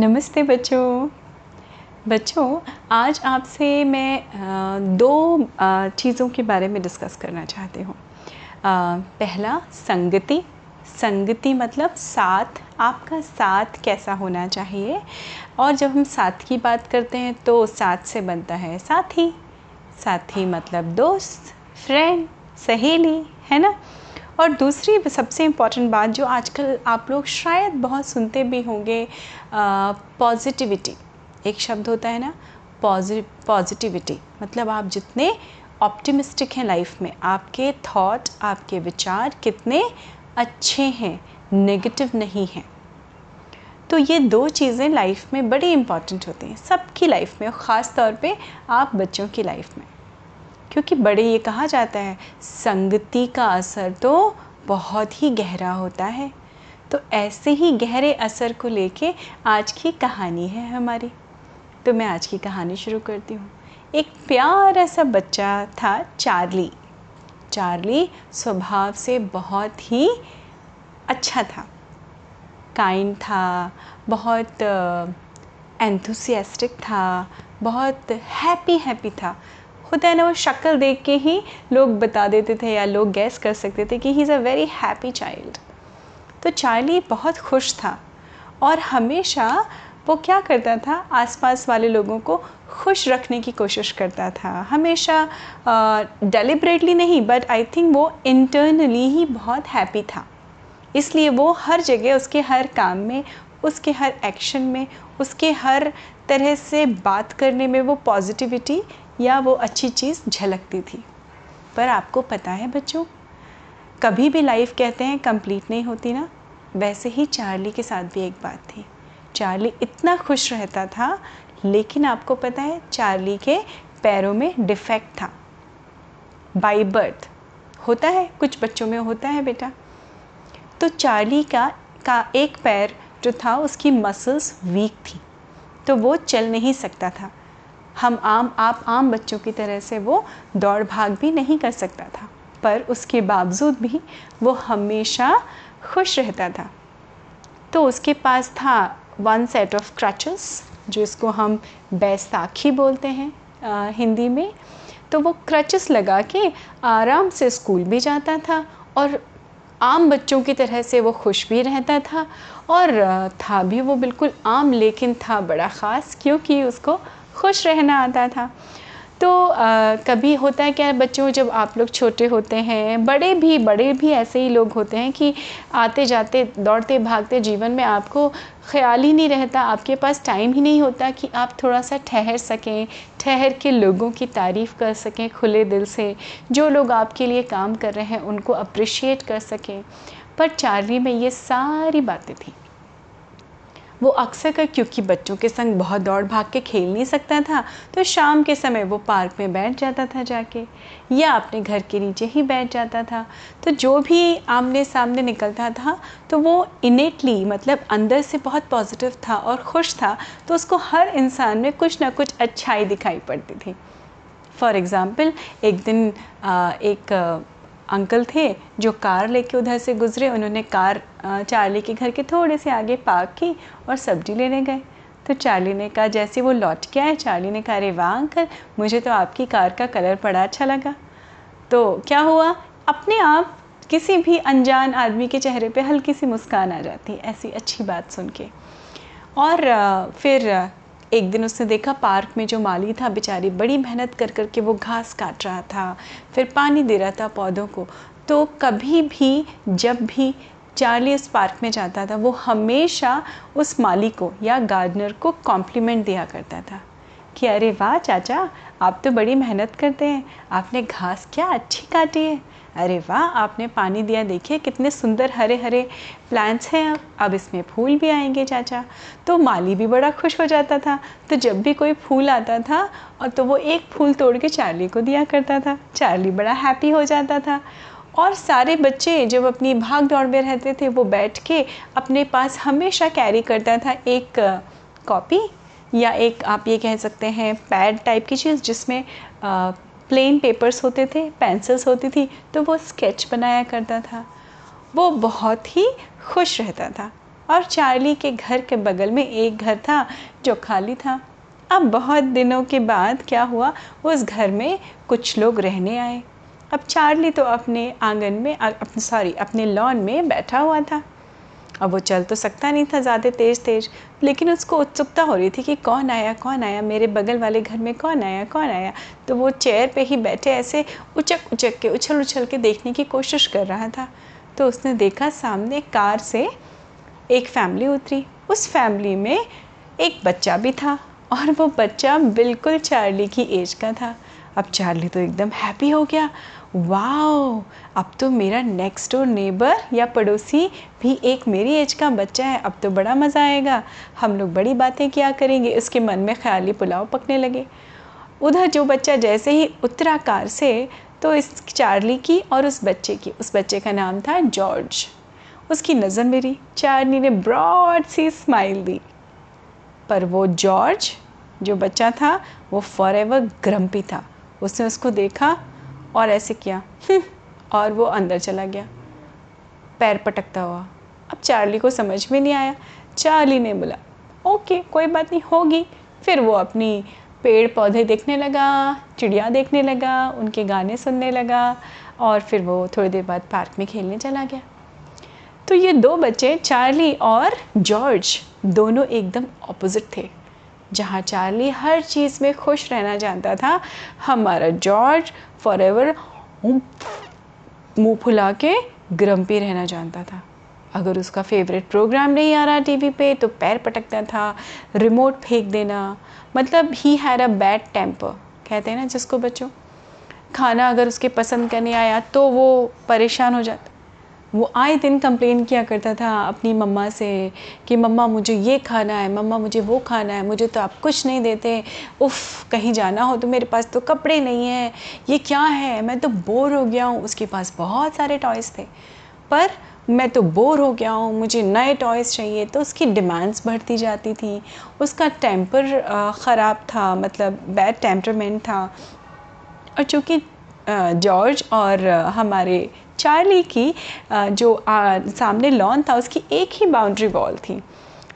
नमस्ते बच्चों। बच्चों, आज आपसे मैं दो चीज़ों के बारे में डिस्कस करना चाहती हूँ। पहला, संगति। संगति मतलब साथ। आपका साथ कैसा होना चाहिए? और जब हम साथ की बात करते हैं तो साथ से बनता है साथी। साथी मतलब दोस्त फ्रेंड सहेली, है ना? और दूसरी सबसे इंपॉर्टेंट बात जो आजकल आप लोग शायद बहुत सुनते भी होंगे पॉजिटिविटी एक शब्द होता है ना पॉजिटिविटी मतलब आप जितने ऑप्टिमिस्टिक हैं लाइफ में, आपके थॉट आपके विचार कितने अच्छे हैं नेगेटिव नहीं हैं। तो ये दो चीज़ें लाइफ में बड़ी इंपॉर्टेंट होती हैं, सबकी लाइफ में ख़ास तौर पे आप बच्चों की लाइफ में। क्योंकि बड़े ये कहा जाता है, संगति का असर तो बहुत ही गहरा होता है। तो ऐसे ही गहरे असर को लेके आज की कहानी है हमारी। तो मैं आज की कहानी शुरू करती हूँ। एक प्यारा सा बच्चा था चार्ली। चार्ली स्वभाव से बहुत ही अच्छा था। काइंड था, बहुत एंथुसियास्टिक था, बहुत हैप्पी हैप्पी था। होता है ना, वो शक्ल देख के ही लोग बता देते थे या लोग गैस कर सकते थे कि he is a very happy child तो चार्ली बहुत खुश था और हमेशा वो क्या करता था, आसपास वाले लोगों को खुश रखने की कोशिश करता था। हमेशा डेलिब्रेटली नहीं बट आई थिंक वो इंटरनली ही बहुत हैप्पी था। इसलिए वो हर जगह, उसके हर काम में, उसके हर एक्शन में, उसके हर तरह से बात करने में वो पॉजिटिविटी या वो अच्छी चीज़ झलकती थी। पर आपको पता है बच्चों, कभी भी लाइफ कहते हैं कंप्लीट नहीं होती ना, वैसे ही चार्ली के साथ भी एक बात थी। चार्ली इतना खुश रहता था, लेकिन आपको पता है चार्ली के पैरों में डिफेक्ट था। बाई बर्थ होता है, कुछ बच्चों में होता है बेटा। तो चार्ली का का एक पैर जो था, उसकी मसल्स वीक थी। तो वो चल नहीं सकता था। हम आम आप आम बच्चों की तरह से वो दौड़ भाग भी नहीं कर सकता था पर उसके बावजूद भी वो हमेशा खुश रहता था। तो उसके पास था वन सेट ऑफ़ क्रचेस जो इसको हम बैसाखी बोलते हैं आ, हिंदी में। तो वो क्रचेस लगा के आराम से स्कूल भी जाता था और आम बच्चों की तरह से वो खुश भी रहता था और था भी वो बिल्कुल आम, लेकिन था बड़ा ख़ास, क्योंकि उसको खुश रहना आता था। तो आ, कभी होता है क्या बच्चों जब आप लोग छोटे होते हैं बड़े भी बड़े भी ऐसे ही लोग होते हैं कि आते जाते दौड़ते भागते जीवन में आपको ख्याल ही नहीं रहता आपके पास टाइम ही नहीं होता कि आप थोड़ा सा ठहर सकें ठहर के लोगों की तारीफ़ कर सकें खुले दिल से जो लोग आपके लिए काम कर रहे हैं उनको अप्रिशिएट कर सकें। पर चार्ली में ये सारी बातें थी। वो अक्सर कर क्योंकि बच्चों के संग बहुत दौड़ भाग के खेल नहीं सकता था तो शाम के समय वो पार्क में बैठ जाता था जाके या अपने घर के नीचे ही बैठ जाता था। तो जो भी आमने सामने निकलता था तो वो इनेटली मतलब अंदर से बहुत पॉजिटिव था और खुश था तो उसको हर इंसान में कुछ ना कुछ अच्छाई दिखाई पड़ती थी। फॉर एग्ज़ाम्पल एक दिन आ, एक अंकल थे, जो कार लेके उधर से गुज़रे, उन्होंने कार चार्ली के घर के थोड़े से आगे पार्क की और सब्ज़ी लेने गए। तो चार्ली ने कहा, जैसे वो लौट के आए, चार्ली ने कहा, अरे वाह अंकल, मुझे तो आपकी कार का कलर बड़ा अच्छा लगा। तो क्या हुआ? अपने आप किसी भी अनजान आदमी के चेहरे पे हल्की सी मुस्कान आ जाती है ऐसी अच्छी बात सुन के। और फिर एक दिन उसने देखा पार्क में जो माली था, बेचारी बड़ी मेहनत कर कर के वो घास काट रहा था, फिर पानी दे रहा था पौधों को। तो कभी भी, जब भी चार्ली उस पार्क में जाता था, वो हमेशा उस माली को या गार्डनर को कॉम्प्लीमेंट दिया करता था कि, अरे वाह, चाचा, आप तो बड़ी मेहनत करते हैं, आपने घास क्या अच्छी काटी है अरे वाह, आपने पानी दिया। देखिए, कितने सुंदर हरे हरे प्लांट्स हैं। अब अब इसमें फूल भी आएँगे, चाचा। तो माली भी बड़ा खुश हो जाता था। तो जब भी कोई फूल आता था, और तो वो एक फूल तोड़ के चार्ली को दिया करता था। चार्ली बड़ा हैप्पी हो जाता था। और सारे बच्चे जब अपनी भाग दौड़ में रहते थे, वो बैठ के अपने पास हमेशा कैरी करता था एक कॉपी या एक आप ये कह सकते हैं पैड टाइप की चीज़ जिसमें प्लेन पेपर्स होते थे, पेंसिल्स होती थी तो वो स्केच बनाया करता था। वो बहुत ही खुश रहता था और चार्ली के घर के बगल में एक घर था जो खाली था। अब बहुत दिनों के बाद क्या हुआ, उस घर में कुछ लोग रहने आए। अब चार्ली तो अपने आँगन में सॉरी अपने लॉन में बैठा हुआ था। अब वो चल तो सकता नहीं था ज़्यादा तेज़ तेज़, लेकिन उसको उत्सुकता हो रही थी कि कौन आया कौन आया? मेरे बगल वाले घर में कौन आया कौन आया? तो वो चेयर पे ही बैठे ऐसे उचक उचक के, उछल उछल के देखने की कोशिश कर रहा था। तो उसने देखा सामने कार से एक फैमिली उतरी। उस फैमिली में एक बच्चा भी था। और वो बच्चा बिल्कुल चार्ली की एज का था। अब चार्ली तो एकदम हैप्पी हो गया। वाओ अब तो मेरा नेक्स्ट डोर नेबर या पड़ोसी भी एक मेरी एज का बच्चा है। अब तो बड़ा मज़ा आएगा। हम लोग बड़ी बातें क्या करेंगे? उसके मन में ख्याली पुलाव पकने लगे। उधर जो बच्चा जैसे ही उत्तरा कार से तो इस चार्ली की और उस बच्चे की। उस बच्चे का नाम था जॉर्ज। उसकी नज़र मेरी। चार्ली ने ब्रॉड सी स्माइल दी। पर वो जॉर्ज जो बच्चा था वो फॉर एवर ग्रम्पी था। उसने उसको देखा और ऐसे किया हम्म, और वो अंदर चला गया। पैर पटकता हुआ। अब चार्ली को समझ में नहीं आया। चार्ली ने बोला ओके कोई बात नहीं होगी। फिर वो अपनी पेड़ पौधे देखने लगा चिड़िया देखने लगा उनके गाने सुनने लगा और फिर वो थोड़ी देर बाद पार्क में खेलने चला गया। तो ये दो बच्चे, चार्ली और जॉर्ज, दोनों एकदम ऑपोजिट थे, जहाँ चार्ली हर चीज़ में खुश रहना जानता था, हमारा जॉर्ज फॉर एवर मुँह फुला के ग्रम्पी रहना जानता था। अगर उसका फेवरेट प्रोग्राम नहीं आ रहा टीवी पे तो पैर पटकता था रिमोट फेंक देना मतलब he had a bad temper कहते हैं ना जिसको बच्चों। खाना अगर उसके पसंद करने आया तो वो परेशान हो जाता। वो आए दिन कंप्लेन किया करता था अपनी मम्मा से कि, मम्मा, मुझे ये खाना है, मम्मा, मुझे वो खाना है, मुझे तो आप कुछ नहीं देते। उफ़, कहीं जाना हो तो मेरे पास तो कपड़े नहीं हैं। ये क्या है? मैं तो बोर हो गया हूँ। उसके पास बहुत सारे टॉयज़ थे। पर मैं तो बोर हो गया हूँ, मुझे नए टॉयज़ चाहिए तो उसकी डिमांड्स बढ़ती जाती थी। उसका टेम्पर ख़राब था मतलब बैड टेम्परमेंट था। और चूँकि जॉर्ज और हमारे चार्ली की जो सामने लॉन था, उसकी एक ही बाउंड्री वॉल थी।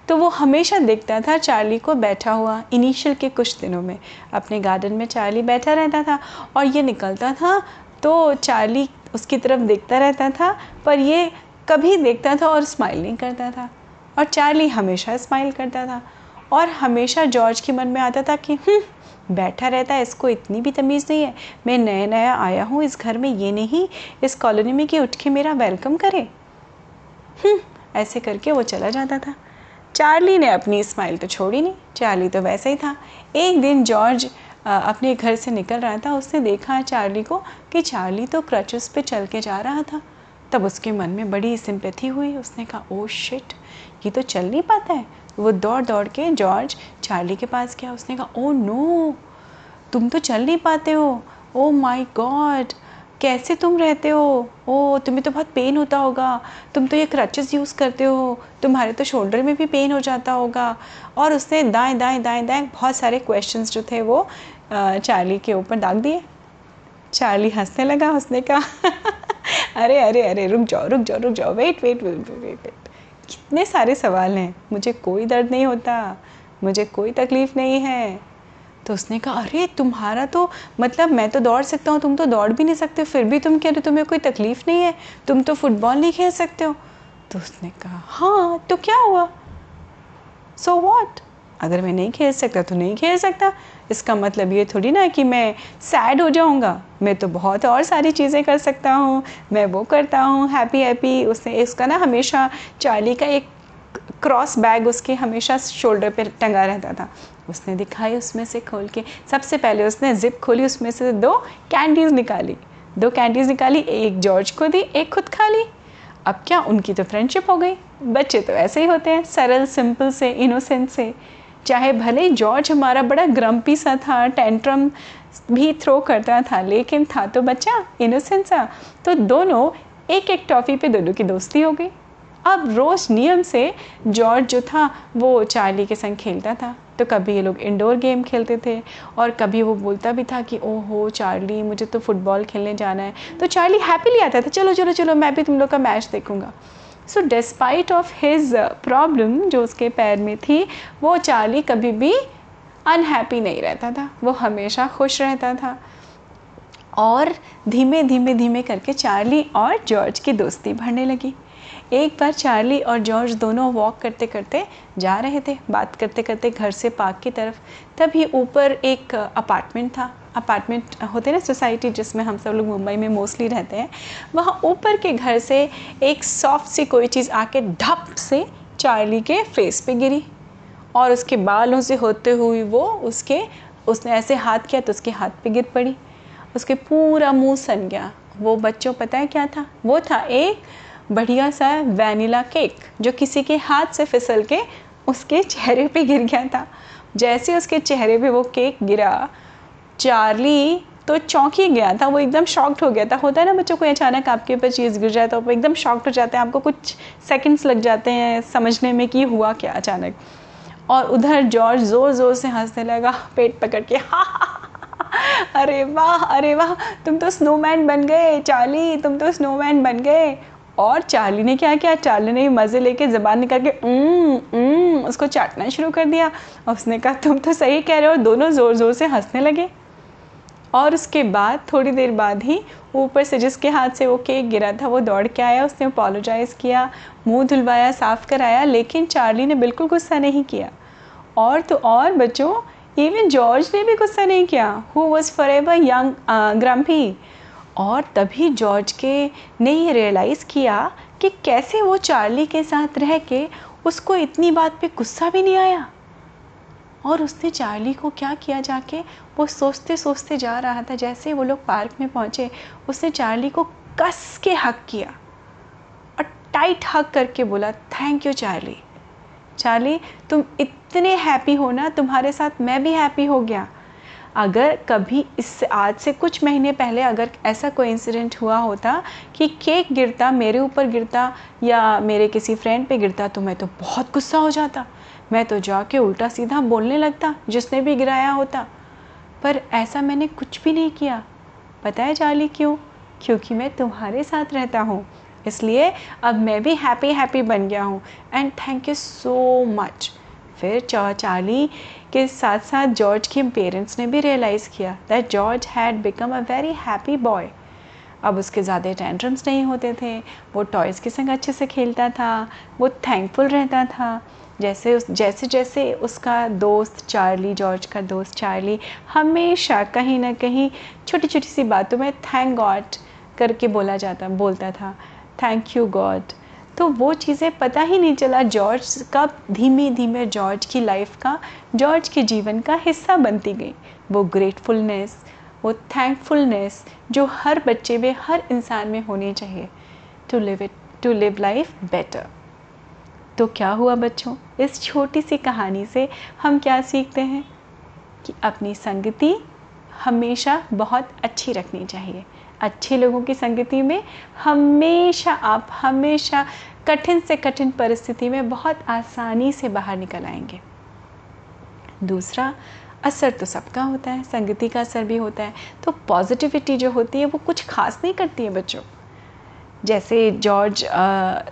तो वो हमेशा देखता था चार्ली को बैठा हुआ इनिशियल के कुछ दिनों में। अपने गार्डन में चार्ली बैठा रहता था और ये निकलता था तो चार्ली उसकी तरफ़ देखता रहता था, पर ये कभी देखता था और स्माइल नहीं करता था। और चार्ली हमेशा स्माइल करता था। और हमेशा जॉर्ज के मन में आता था कि हम्म, बैठा रहता है इसको इतनी भी तमीज़ नहीं है। मैं नया नया आया हूँ इस घर में ये नहीं इस कॉलोनी में कि उठ के मेरा वेलकम करे। हम्म, ऐसे करके वो चला जाता था। चार्ली ने अपनी स्माइल तो छोड़ी नहीं चार्ली तो वैसे ही था। एक दिन जॉर्ज अपने घर से निकल रहा था उसने देखा चार्ली को कि चार्ली तो क्रचेस पे चल के जा रहा था। तब उसके मन में बड़ी सिंपैथी हुई उसने कहा ओ शिट ये तो चल नहीं पाता है। वो दौड़ दौड़ के जॉर्ज चार्ली के पास गया उसने कहा ओ नो तुम तो चल नहीं पाते हो ओ माई गॉड कैसे तुम रहते हो ओ तुम्हें तो बहुत पेन होता होगा तुम तो ये क्रचेस यूज़ करते हो तुम्हारे तो शोल्डर में भी पेन हो जाता होगा और उसने दाएँ दाएँ दाएँ दाएँ बहुत सारे क्वेश्चंस जो थे वो चार्ली के ऊपर दाग दिए चार्ली हंसने लगा उसने कहा अरे अरे अरे रुक जाओ रुक जाओ रुक जाओ wait wait wait wait wait कितने सारे सवाल हैं। मुझे कोई दर्द नहीं होता, मुझे कोई तकलीफ़ नहीं है। तो उसने कहा, अरे, तुम्हारा तो मतलब मैं तो दौड़ सकता हूँ, तुम तो दौड़ भी नहीं सकते फिर भी तुम कह रहे हो, तुम्हें कोई तकलीफ़ नहीं है, तुम तो फुटबॉल नहीं खेल सकते हो। तो उसने कहा हाँ तो क्या हुआ? सो so वॉट अगर मैं नहीं खेल सकता तो नहीं खेल सकता। इसका मतलब ये थोड़ी ना कि मैं सैड हो जाऊँगा। मैं तो बहुत और सारी चीज़ें कर सकता हूँ, मैं वो करता हूँ हैप्पी हैप्पी उसने इसका ना हमेशा चार्ली का एक क्रॉस बैग उसके हमेशा शोल्डर पे टंगा रहता था। उसने दिखाई उसमें से खोल के, सबसे पहले उसने जिप खोली, उसमें से दो कैंडीज़ निकाली। दो कैंडीज़ निकाली, एक जॉर्ज को दी, एक खुद खा ली। अब क्या उनकी तो फ्रेंडशिप हो गई? बच्चे तो ऐसे ही होते हैं, सरल सिंपल से इनोसेंट से। चाहे भले जॉर्ज हमारा बड़ा ग्रम्पी सा था टेंट्रम भी थ्रो करता था, लेकिन था तो बच्चा इनोसेंट सा। तो दोनों एक एक टॉफ़ी पे दोनों की दोस्ती हो गई। अब रोज़ नियम से जॉर्ज जो था, वो चार्ली के संग खेलता था। तो कभी ये लोग इंडोर गेम खेलते थे, और कभी वो बोलता भी था कि, ओहो, चार्ली, मुझे तो फुटबॉल खेलने जाना है। तो चार्ली हैप्पीली आता था, चलो चलो चलो, मैं भी तुम लोग का मैच देखूँगा। So despite of his problem जो उसके पैर में थी, वो चार्ली कभी भी अनहैप्पी नहीं रहता था। वो हमेशा खुश रहता था। और धीमे धीमे धीमे करके चार्ली और जॉर्ज की दोस्ती बढ़ने लगी। एक बार चार्ली और जॉर्ज दोनों वॉक करते करते जा रहे थे। बात करते करते घर से पार्क की तरफ़। तभी ऊपर एक अपार्टमेंट था। अपार्टमेंट होते हैं ना सोसाइटी, जिसमें हम सब लोग मुंबई में मोस्टली रहते हैं, वहाँ ऊपर के घर से एक सॉफ्ट सी कोई चीज़ आके ढप से चार्ली के फेस पे गिरी और उसके बालों से होते हुए वो उसके, उसने ऐसे हाथ किया तो उसके हाथ पे गिर पड़ी। उसके पूरा मुँह सन गया। वो बच्चों, पता है क्या था? वो था एक बढ़िया सा वैनिला केक जो किसी के हाथ से फिसल के उसके चेहरे पे गिर गया था। जैसे उसके चेहरे पे वो केक गिरा चार्ली तो चौंक ही गया था वो एकदम शॉक्ड हो गया था। होता है ना बच्चों को अचानक आपके ऊपर चीज़ गिर जाए तो आप एकदम शॉक्ड हो जाते हैं आपको कुछ सेकंड्स लग जाते हैं समझने में कि हुआ क्या अचानक। और उधर जॉर्ज ज़ोर ज़ोर से हंसने लगा पेट पकड़ के हा अरे वाह अरे वाह तुम तो स्नोमैन बन गए चार्ली तुम तो स्नोमैन बन गए। और चार्ली ने क्या किया चार्ली ने भी मज़े लेके ज़बान निकाल के उम, उम, उसको चाटना शुरू कर दिया। और उसने कहा तुम तो सही कह रहे हो दोनों ज़ोर ज़ोर से हंसने लगे। और उसके बाद, थोड़ी देर बाद ही, ऊपर से जिसके हाथ से वो केक गिरा था, वो दौड़ के आया, उसने अपोलोजाइज़ किया, मुँह धुलवाया, साफ़ कराया, लेकिन चार्ली ने बिल्कुल गुस्सा नहीं किया। और तो और बच्चों इवन जॉर्ज ने भी गुस्सा नहीं किया who was forever young grumpy और तभी जॉर्ज के ने ये रियलाइज़ किया कि कैसे वो चार्ली के साथ रह के उसको इतनी बात पे गुस्सा भी नहीं आया। और उसने चार्ली को क्या किया जाके? वो सोचते सोचते जा रहा था, जैसे वो लोग पार्क में पहुँचे, उसने चार्ली को कस के हक किया और टाइट हक करके बोला थैंक यू चार्ली। चार्ली, तुम इतने हैप्पी हो ना, तुम्हारे साथ मैं भी हैप्पी हो गया। अगर कभी इससे आज से कुछ महीने पहले अगर ऐसा कोई इंसिडेंट हुआ होता कि केक गिरता, मेरे ऊपर गिरता या मेरे किसी फ्रेंड पे गिरता तो मैं तो बहुत गुस्सा हो जाता। मैं तो जाके उल्टा सीधा बोलने लगता, जिसने भी गिराया होता। पर ऐसा मैंने कुछ भी नहीं किया। पता है चार्ली क्यों? क्योंकि मैं तुम्हारे साथ रहता हूँ। इसलिए अब मैं भी हैप्पी हैप्पी बन गया हूँ। And thank you so much फिर चार्ली के साथ साथ जॉर्ज के पेरेंट्स ने भी रियलाइज़ किया that George had become a very happy boy अब उसके ज़्यादा टेंट्रम्स नहीं होते थे। वो टॉयज़ के संग अच्छे से खेलता था। वो थैंकफुल रहता था। जैसे उस, जैसे जैसे उसका दोस्त चार्ली, जॉर्ज का दोस्त चार्ली हमेशा कहीं ना कहीं छोटी छोटी सी बातों में थैंक गॉड करके बोला जाता, बोलता था थैंक यू गॉड तो वो चीज़ें पता ही नहीं चला जॉर्ज कब धीमे धीमे जॉर्ज की लाइफ का, जॉर्ज के जीवन का हिस्सा बनती गई। वो ग्रेटफुलनेस वो थैंकफुलनेस जो हर बच्चे में, हर इंसान में होनी चाहिए। To live it to live life better तो क्या हुआ बच्चों? इस छोटी सी कहानी से हम क्या सीखते हैं? कि अपनी संगति हमेशा बहुत अच्छी रखनी चाहिए। अच्छे लोगों की संगति में हमेशा आप हमेशा कठिन से कठिन परिस्थिति में बहुत आसानी से बाहर निकल आएँगे। दूसरा, असर तो सबका होता है, संगति का असर भी होता है। तो पॉजिटिविटी जो होती है वो कुछ खास नहीं करती है बच्चों। जैसे जॉर्ज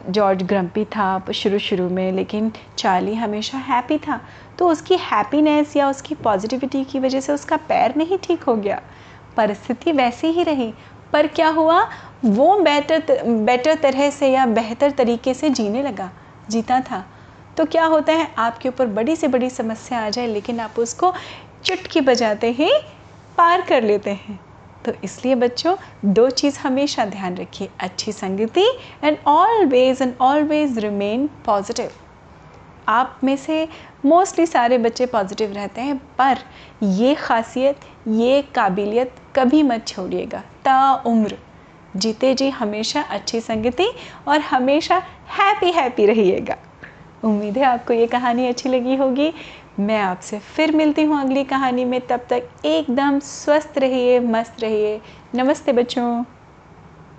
जॉर्ज ग्रम्पी था शुरू शुरू में, लेकिन चार्ली हमेशा हैप्पी था। तो उसकी हैप्पीनेस या उसकी पॉजिटिविटी की वजह से उसका पैर नहीं ठीक हो गया। परिस्थिति वैसी ही रही। पर क्या हुआ? वो बेटर बेटर तरह से या बेहतर तरीके से जीने लगा, जीता था। तो क्या होता है? आपके ऊपर बड़ी से बड़ी समस्या आ जाए, लेकिन आप उसको चुटकी बजाते ही पार कर लेते हैं। तो इसलिए बच्चों, दो चीज़ हमेशा ध्यान रखिए, अच्छी संगति and always and always remain positive आप में से मोस्टली सारे बच्चे पॉजिटिव रहते हैं, पर ये खासियत, ये काबिलियत कभी मत छोड़िएगा। ता उम्र। जीते जी हमेशा अच्छी संगति और हमेशा हैप्पी हैप्पी रहिएगा। उम्मीद है आपको ये कहानी अच्छी लगी होगी। मैं आपसे फिर मिलती हूँ अगली कहानी में। तब तक एकदम स्वस्थ रहिए, मस्त रहिए। नमस्ते बच्चों।